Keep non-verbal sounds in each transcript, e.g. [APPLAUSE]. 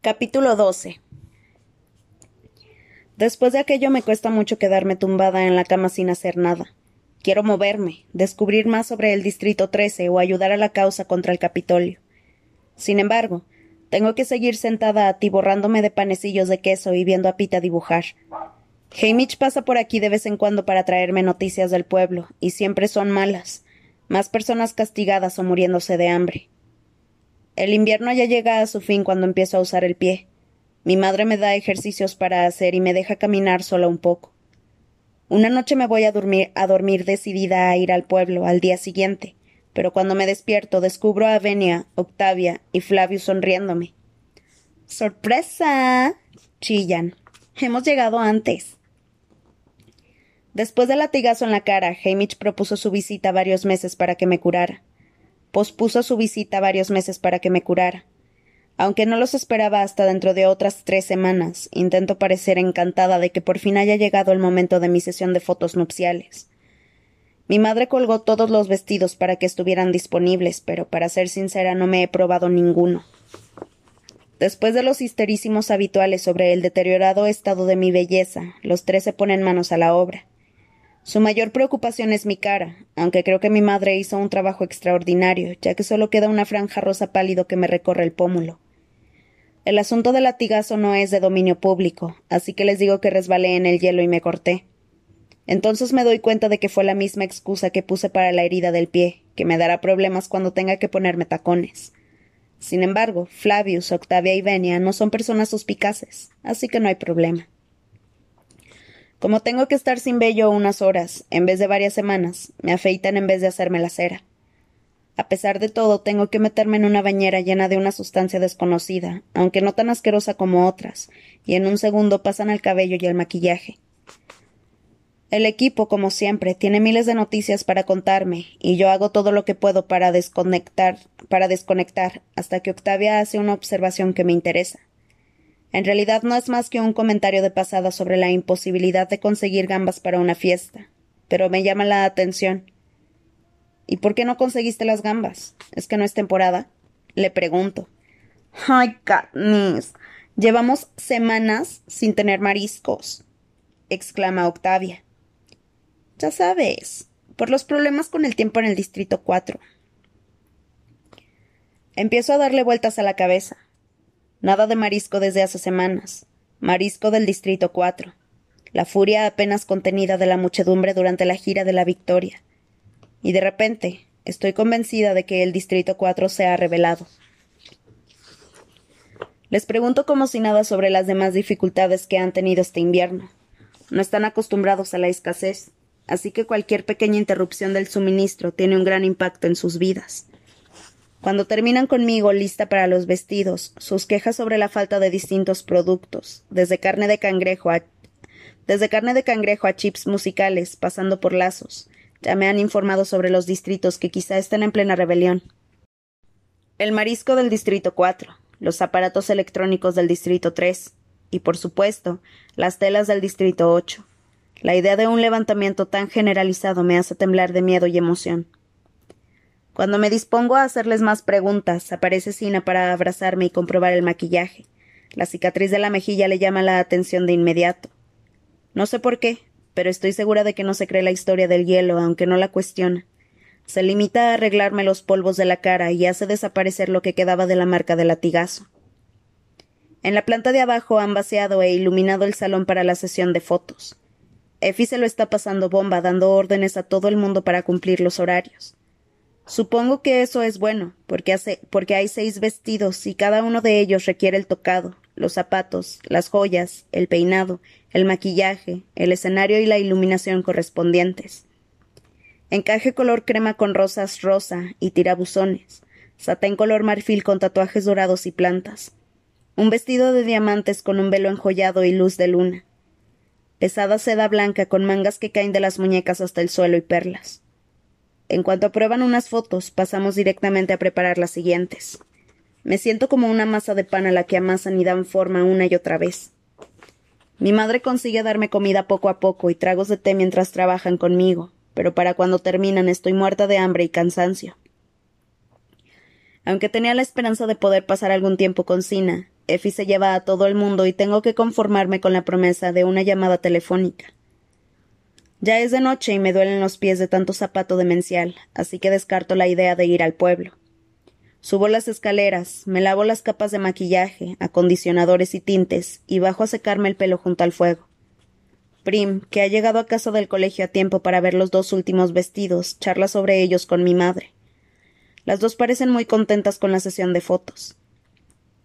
Capítulo 12 Después de aquello me cuesta mucho quedarme tumbada en la cama sin hacer nada. Quiero moverme, descubrir más sobre el Distrito 13 o ayudar a la causa contra el Capitolio. Sin embargo, tengo que seguir sentada atiborrándome de panecillos de queso y viendo a Pita dibujar. Hamish pasa por aquí de vez en cuando para traerme noticias del pueblo, y siempre son malas. Más personas castigadas o muriéndose de hambre. El invierno ya llega a su fin cuando empiezo a usar el pie. Mi madre me da ejercicios para hacer y me deja caminar sola un poco. Una noche me voy a dormir, a dormir decidida a ir al pueblo al día siguiente, pero cuando me despierto descubro a Venia, Octavia y Flavio sonriéndome. ¡Sorpresa! chillan. Hemos llegado antes. Después del latigazo en la cara, Hamish propuso su visita varios meses para que me curara. Pospuso su visita varios meses para que me curara. Aunque no los esperaba hasta dentro de otras tres semanas, intento parecer encantada de que por fin haya llegado el momento de mi sesión de fotos nupciales. Mi madre colgó todos los vestidos para que estuvieran disponibles, pero para ser sincera no me he probado ninguno. Después de los histerísimos habituales sobre el deteriorado estado de mi belleza, los tres se ponen manos a la obra. Su mayor preocupación es mi cara, aunque creo que mi madre hizo un trabajo extraordinario, ya que solo queda una franja rosa pálido que me recorre el pómulo. El asunto del latigazo no es de dominio público, así que les digo que resbalé en el hielo y me corté. Entonces me doy cuenta de que fue la misma excusa que puse para la herida del pie, que me dará problemas cuando tenga que ponerme tacones. Sin embargo, Flavius, Octavia y Venia no son personas suspicaces, así que no hay problema. Como tengo que estar sin vello unas horas, en vez de varias semanas, me afeitan en vez de hacerme la cera. A pesar de todo, tengo que meterme en una bañera llena de una sustancia desconocida, aunque no tan asquerosa como otras, y en un segundo pasan al cabello y al maquillaje. El equipo, como siempre, tiene miles de noticias para contarme, y yo hago todo lo que puedo para desconectar, para desconectar, hasta que Octavia hace una observación que me interesa. En realidad no es más que un comentario de pasada sobre la imposibilidad de conseguir gambas para una fiesta, pero me llama la atención. ¿Y por qué no conseguiste las gambas? ¿Es que no es temporada? Le pregunto. Ay, Katniss. Llevamos semanas sin tener mariscos, exclama Octavia. Ya sabes, por los problemas con el tiempo en el Distrito 4. Empiezo a darle vueltas a la cabeza. Nada de marisco desde hace semanas. Marisco del Distrito 4. La furia apenas contenida de la muchedumbre durante la gira de la Victoria y de repente estoy convencida de que el Distrito 4 se ha revelado. Les pregunto como si nada sobre las demás dificultades que han tenido este invierno. No están acostumbrados a la escasez, así que cualquier pequeña interrupción del suministro tiene un gran impacto en sus vidas. Cuando terminan conmigo lista para los vestidos, sus quejas sobre la falta de distintos productos, desde carne de cangrejo a desde carne de cangrejo a chips musicales, pasando por lazos, ya me han informado sobre los distritos que quizá estén en plena rebelión. El marisco del Distrito 4, los aparatos electrónicos del Distrito 3 y, por supuesto, las telas del Distrito 8. La idea de un levantamiento tan generalizado me hace temblar de miedo y emoción. Cuando me dispongo a hacerles más preguntas, aparece Sina para abrazarme y comprobar el maquillaje. La cicatriz de la mejilla le llama la atención de inmediato. No sé por qué, pero estoy segura de que no se cree la historia del hielo, aunque no la cuestiona. Se limita a arreglarme los polvos de la cara y hace desaparecer lo que quedaba de la marca del latigazo. En la planta de abajo han vaciado e iluminado el salón para la sesión de fotos. Effie se lo está pasando bomba, dando órdenes a todo el mundo para cumplir los horarios. Supongo que eso es bueno, porque, hace, porque hay seis vestidos y cada uno de ellos requiere el tocado, los zapatos, las joyas, el peinado, el maquillaje, el escenario y la iluminación correspondientes. Encaje color crema con rosas rosa y tirabuzones, satén color marfil con tatuajes dorados y plantas, un vestido de diamantes con un velo enjollado y luz de luna, pesada seda blanca con mangas que caen de las muñecas hasta el suelo y perlas. En cuanto aprueban unas fotos, pasamos directamente a preparar las siguientes. Me siento como una masa de pan a la que amasan y dan forma una y otra vez. Mi madre consigue darme comida poco a poco y tragos de té mientras trabajan conmigo, pero para cuando terminan estoy muerta de hambre y cansancio. Aunque tenía la esperanza de poder pasar algún tiempo con Sina, Effie se lleva a todo el mundo y tengo que conformarme con la promesa de una llamada telefónica. Ya es de noche y me duelen los pies de tanto zapato demencial, así que descarto la idea de ir al pueblo. Subo las escaleras, me lavo las capas de maquillaje, acondicionadores y tintes, y bajo a secarme el pelo junto al fuego. Prim, que ha llegado a casa del colegio a tiempo para ver los dos últimos vestidos, charla sobre ellos con mi madre. Las dos parecen muy contentas con la sesión de fotos.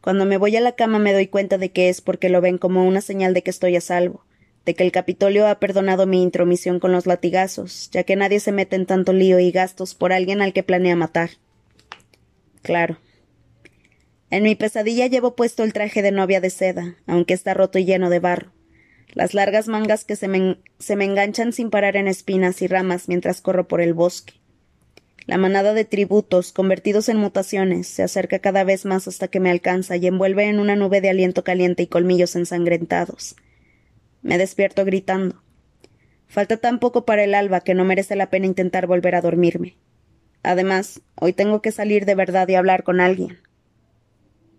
Cuando me voy a la cama me doy cuenta de que es porque lo ven como una señal de que estoy a salvo, de que el Capitolio ha perdonado mi intromisión con los latigazos, ya que nadie se mete en tanto lío y gastos por alguien al que planea matar. Claro. En mi pesadilla llevo puesto el traje de novia de seda, aunque está roto y lleno de barro. Las largas mangas que se me, se me enganchan sin parar en espinas y ramas mientras corro por el bosque. La manada de tributos, convertidos en mutaciones, se acerca cada vez más hasta que me alcanza y envuelve en una nube de aliento caliente y colmillos ensangrentados. Me despierto gritando. Falta tan poco para el alba que no merece la pena intentar volver a dormirme. Además, hoy tengo que salir de verdad y hablar con alguien.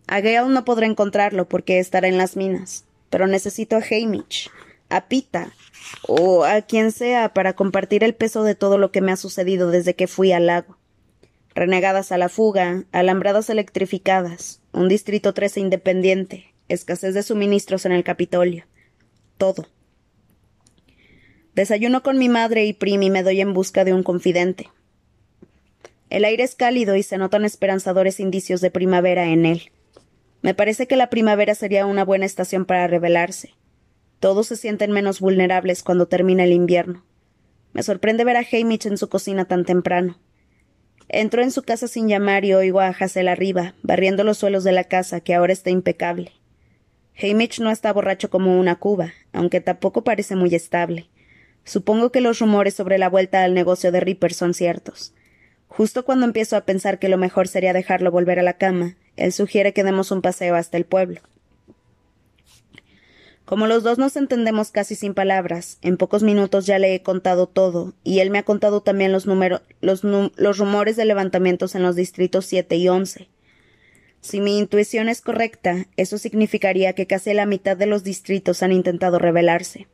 A Gale no podré encontrarlo porque estará en las minas, pero necesito a Hamish, a Pita, o a quien sea para compartir el peso de todo lo que me ha sucedido desde que fui al lago. Renegadas a la fuga, alambradas electrificadas, un distrito 13 independiente, escasez de suministros en el Capitolio. Todo. Desayuno con mi madre y primi y me doy en busca de un confidente. El aire es cálido y se notan esperanzadores indicios de primavera en él. Me parece que la primavera sería una buena estación para rebelarse. Todos se sienten menos vulnerables cuando termina el invierno. Me sorprende ver a Hamish en su cocina tan temprano. Entro en su casa sin llamar y oigo a Hazel arriba, barriendo los suelos de la casa, que ahora está impecable. Hamish no está borracho como una cuba, aunque tampoco parece muy estable. Supongo que los rumores sobre la vuelta al negocio de Ripper son ciertos. Justo cuando empiezo a pensar que lo mejor sería dejarlo volver a la cama, él sugiere que demos un paseo hasta el pueblo. Como los dos nos entendemos casi sin palabras, en pocos minutos ya le he contado todo, y él me ha contado también los, los, los rumores de levantamientos en los distritos 7 y 11. Si mi intuición es correcta, eso significaría que casi la mitad de los distritos han intentado rebelarse.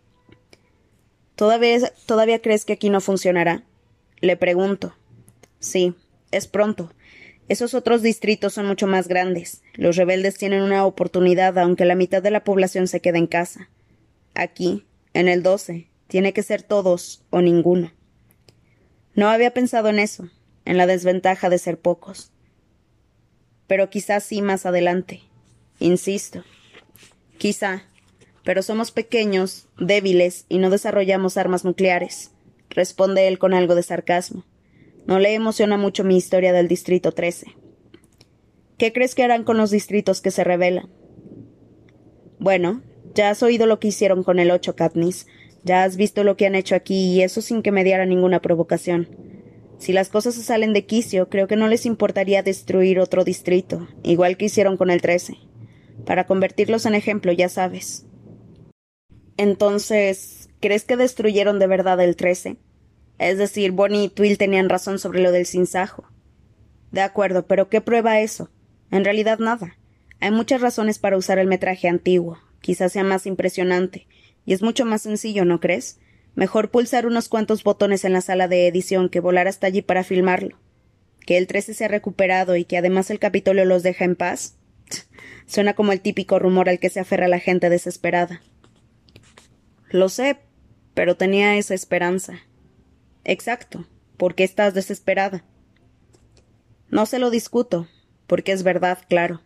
¿Todavía, ¿Todavía crees que aquí no funcionará? Le pregunto. Sí, es pronto. Esos otros distritos son mucho más grandes. Los rebeldes tienen una oportunidad, aunque la mitad de la población se quede en casa. Aquí, en el 12, tiene que ser todos o ninguno. No había pensado en eso, en la desventaja de ser pocos. Pero quizás sí más adelante. Insisto. Quizá. Pero somos pequeños, débiles y no desarrollamos armas nucleares, responde él con algo de sarcasmo. No le emociona mucho mi historia del Distrito 13. ¿Qué crees que harán con los distritos que se rebelan? Bueno, ya has oído lo que hicieron con el 8, Katniss. Ya has visto lo que han hecho aquí y eso sin que me diera ninguna provocación. Si las cosas se salen de quicio, creo que no les importaría destruir otro distrito, igual que hicieron con el 13. Para convertirlos en ejemplo, ya sabes. Entonces, ¿crees que destruyeron de verdad el 13? Es decir, Bonnie y Twill tenían razón sobre lo del sinsajo. De acuerdo, pero ¿qué prueba eso? En realidad nada. Hay muchas razones para usar el metraje antiguo. Quizás sea más impresionante. Y es mucho más sencillo, ¿no crees? Mejor pulsar unos cuantos botones en la sala de edición que volar hasta allí para filmarlo. Que el 13 se ha recuperado y que además el Capitolio los deja en paz. [LAUGHS] Suena como el típico rumor al que se aferra la gente desesperada. Lo sé, pero tenía esa esperanza. Exacto. ¿Por qué estás desesperada? No se lo discuto, porque es verdad, claro.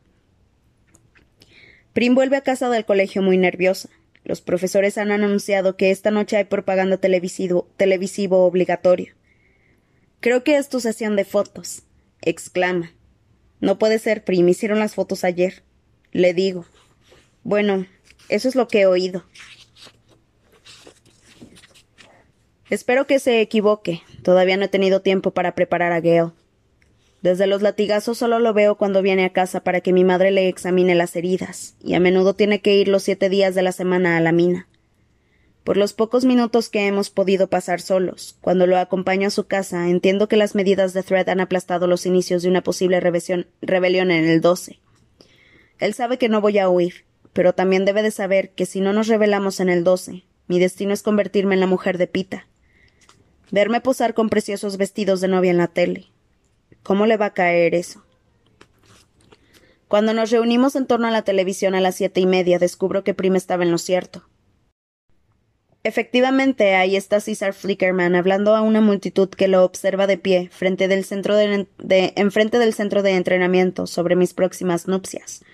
Prim vuelve a casa del colegio muy nerviosa. Los profesores han anunciado que esta noche hay propaganda televisivo, televisivo obligatorio. Creo que es tu sesión de fotos, exclama. No puede ser, Prim, hicieron las fotos ayer. Le digo. Bueno, eso es lo que he oído. Espero que se equivoque. Todavía no he tenido tiempo para preparar a Gale. Desde los latigazos solo lo veo cuando viene a casa para que mi madre le examine las heridas, y a menudo tiene que ir los siete días de la semana a la mina. Por los pocos minutos que hemos podido pasar solos, cuando lo acompaño a su casa, entiendo que las medidas de Thread han aplastado los inicios de una posible rebelión en el 12. Él sabe que no voy a huir, pero también debe de saber que si no nos revelamos en el 12, mi destino es convertirme en la mujer de Pita. Verme posar con preciosos vestidos de novia en la tele. ¿Cómo le va a caer eso? Cuando nos reunimos en torno a la televisión a las siete y media, descubro que Prim estaba en lo cierto. Efectivamente, ahí está César Flickerman hablando a una multitud que lo observa de pie frente del centro de, enfrente del centro de entrenamiento sobre mis próximas nupcias.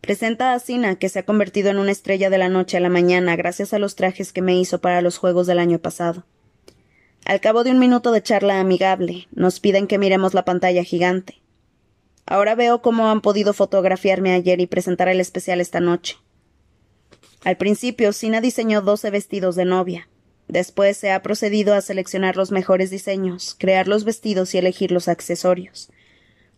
Presenta a Sina, que se ha convertido en una estrella de la noche a la mañana gracias a los trajes que me hizo para los Juegos del año pasado. Al cabo de un minuto de charla amigable, nos piden que miremos la pantalla gigante. Ahora veo cómo han podido fotografiarme ayer y presentar el especial esta noche. Al principio, Sina diseñó doce vestidos de novia. Después se ha procedido a seleccionar los mejores diseños, crear los vestidos y elegir los accesorios.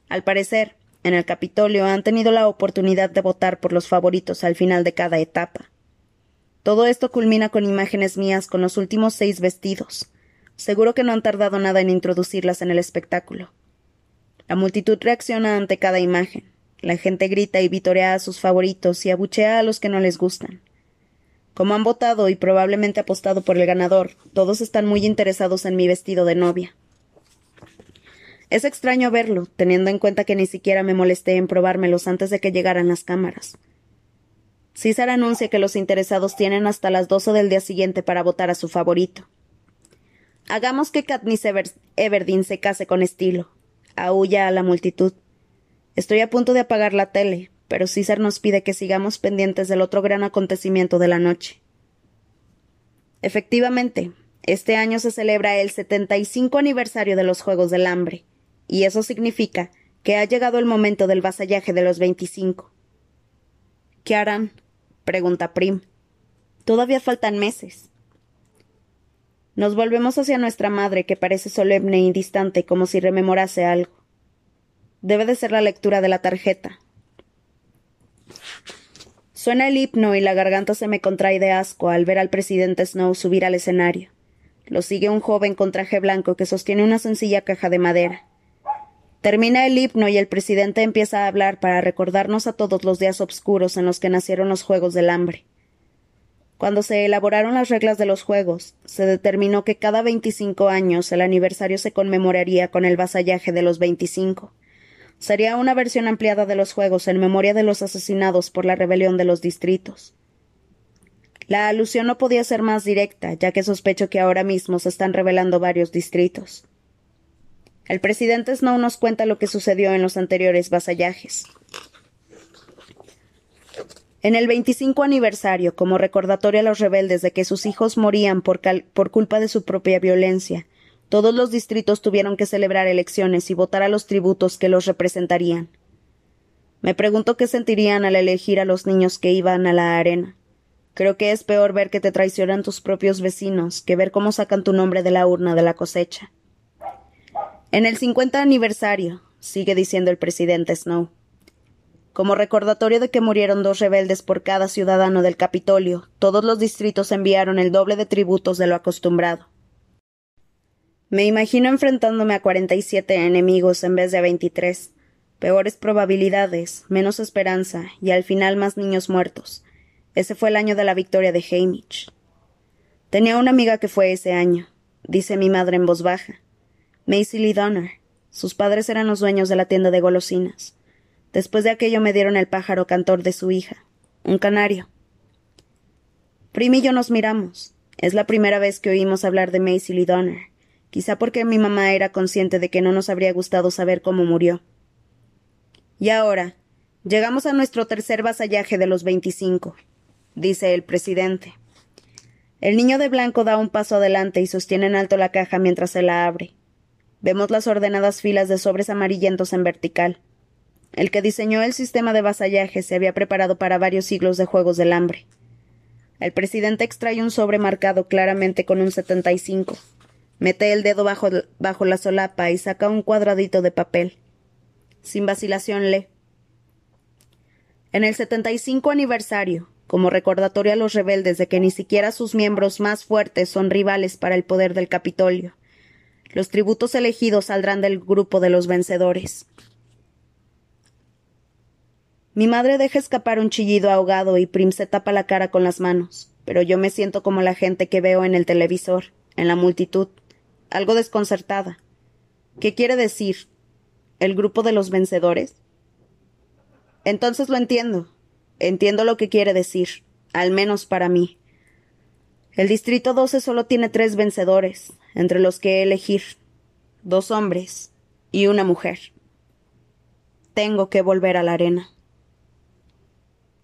Al parecer, en el Capitolio han tenido la oportunidad de votar por los favoritos al final de cada etapa. Todo esto culmina con imágenes mías con los últimos seis vestidos. Seguro que no han tardado nada en introducirlas en el espectáculo. La multitud reacciona ante cada imagen. La gente grita y vitorea a sus favoritos y abuchea a los que no les gustan. Como han votado y probablemente apostado por el ganador, todos están muy interesados en mi vestido de novia. Es extraño verlo, teniendo en cuenta que ni siquiera me molesté en probármelos antes de que llegaran las cámaras. César anuncia que los interesados tienen hasta las doce del día siguiente para votar a su favorito. Hagamos que Katniss Everdeen se case con estilo. Aúlla a la multitud. Estoy a punto de apagar la tele, pero César nos pide que sigamos pendientes del otro gran acontecimiento de la noche. Efectivamente, este año se celebra el 75 aniversario de los Juegos del Hambre, y eso significa que ha llegado el momento del vasallaje de los 25. ¿Qué harán? pregunta Prim. Todavía faltan meses. Nos volvemos hacia nuestra madre, que parece solemne y distante, como si rememorase algo. Debe de ser la lectura de la tarjeta, Suena el himno y la garganta se me contrae de asco al ver al presidente Snow subir al escenario. Lo sigue un joven con traje blanco que sostiene una sencilla caja de madera. Termina el himno y el presidente empieza a hablar para recordarnos a todos los días oscuros en los que nacieron los Juegos del Hambre. Cuando se elaboraron las reglas de los Juegos, se determinó que cada veinticinco años el aniversario se conmemoraría con el vasallaje de los veinticinco. Sería una versión ampliada de los Juegos en memoria de los asesinados por la rebelión de los distritos. La alusión no podía ser más directa, ya que sospecho que ahora mismo se están revelando varios distritos. El presidente Snow nos cuenta lo que sucedió en los anteriores vasallajes. En el 25 aniversario, como recordatorio a los rebeldes de que sus hijos morían por, culpa de su propia violencia, todos los distritos tuvieron que celebrar elecciones y votar a los tributos que los representarían. Me pregunto qué sentirían al elegir a los niños que iban a la arena. Creo que es peor ver que te traicionan tus propios vecinos que ver cómo sacan tu nombre de la urna de la cosecha. En el 50 aniversario, sigue diciendo el presidente Snow, como recordatorio de que murieron dos rebeldes por cada ciudadano del Capitolio, todos los distritos enviaron el doble de tributos de lo acostumbrado. Me imagino enfrentándome a cuarenta y siete enemigos en vez de veintitrés. Peores probabilidades, menos esperanza y al final más niños muertos. Ese fue el año de la victoria de Hamish. Tenía una amiga que fue ese año, dice mi madre en voz baja. Macy Lee Donner. Sus padres eran los dueños de la tienda de golosinas. Después de aquello me dieron el pájaro cantor de su hija, un canario. Prim y yo nos miramos. Es la primera vez que oímos hablar de Macy Lee Donner quizá porque mi mamá era consciente de que no nos habría gustado saber cómo murió. Y ahora, llegamos a nuestro tercer vasallaje de los veinticinco, dice el presidente. El niño de blanco da un paso adelante y sostiene en alto la caja mientras se la abre. Vemos las ordenadas filas de sobres amarillentos en vertical. El que diseñó el sistema de vasallaje se había preparado para varios siglos de Juegos del Hambre. El presidente extrae un sobre marcado claramente con un 75. Mete el dedo bajo, bajo la solapa y saca un cuadradito de papel. Sin vacilación lee. En el 75 aniversario, como recordatorio a los rebeldes de que ni siquiera sus miembros más fuertes son rivales para el poder del Capitolio, los tributos elegidos saldrán del grupo de los vencedores. Mi madre deja escapar un chillido ahogado y Prim se tapa la cara con las manos, pero yo me siento como la gente que veo en el televisor, en la multitud, algo desconcertada. ¿Qué quiere decir? ¿El grupo de los vencedores? Entonces lo entiendo. Entiendo lo que quiere decir, al menos para mí. El Distrito 12 solo tiene tres vencedores, entre los que elegir dos hombres y una mujer. Tengo que volver a la arena.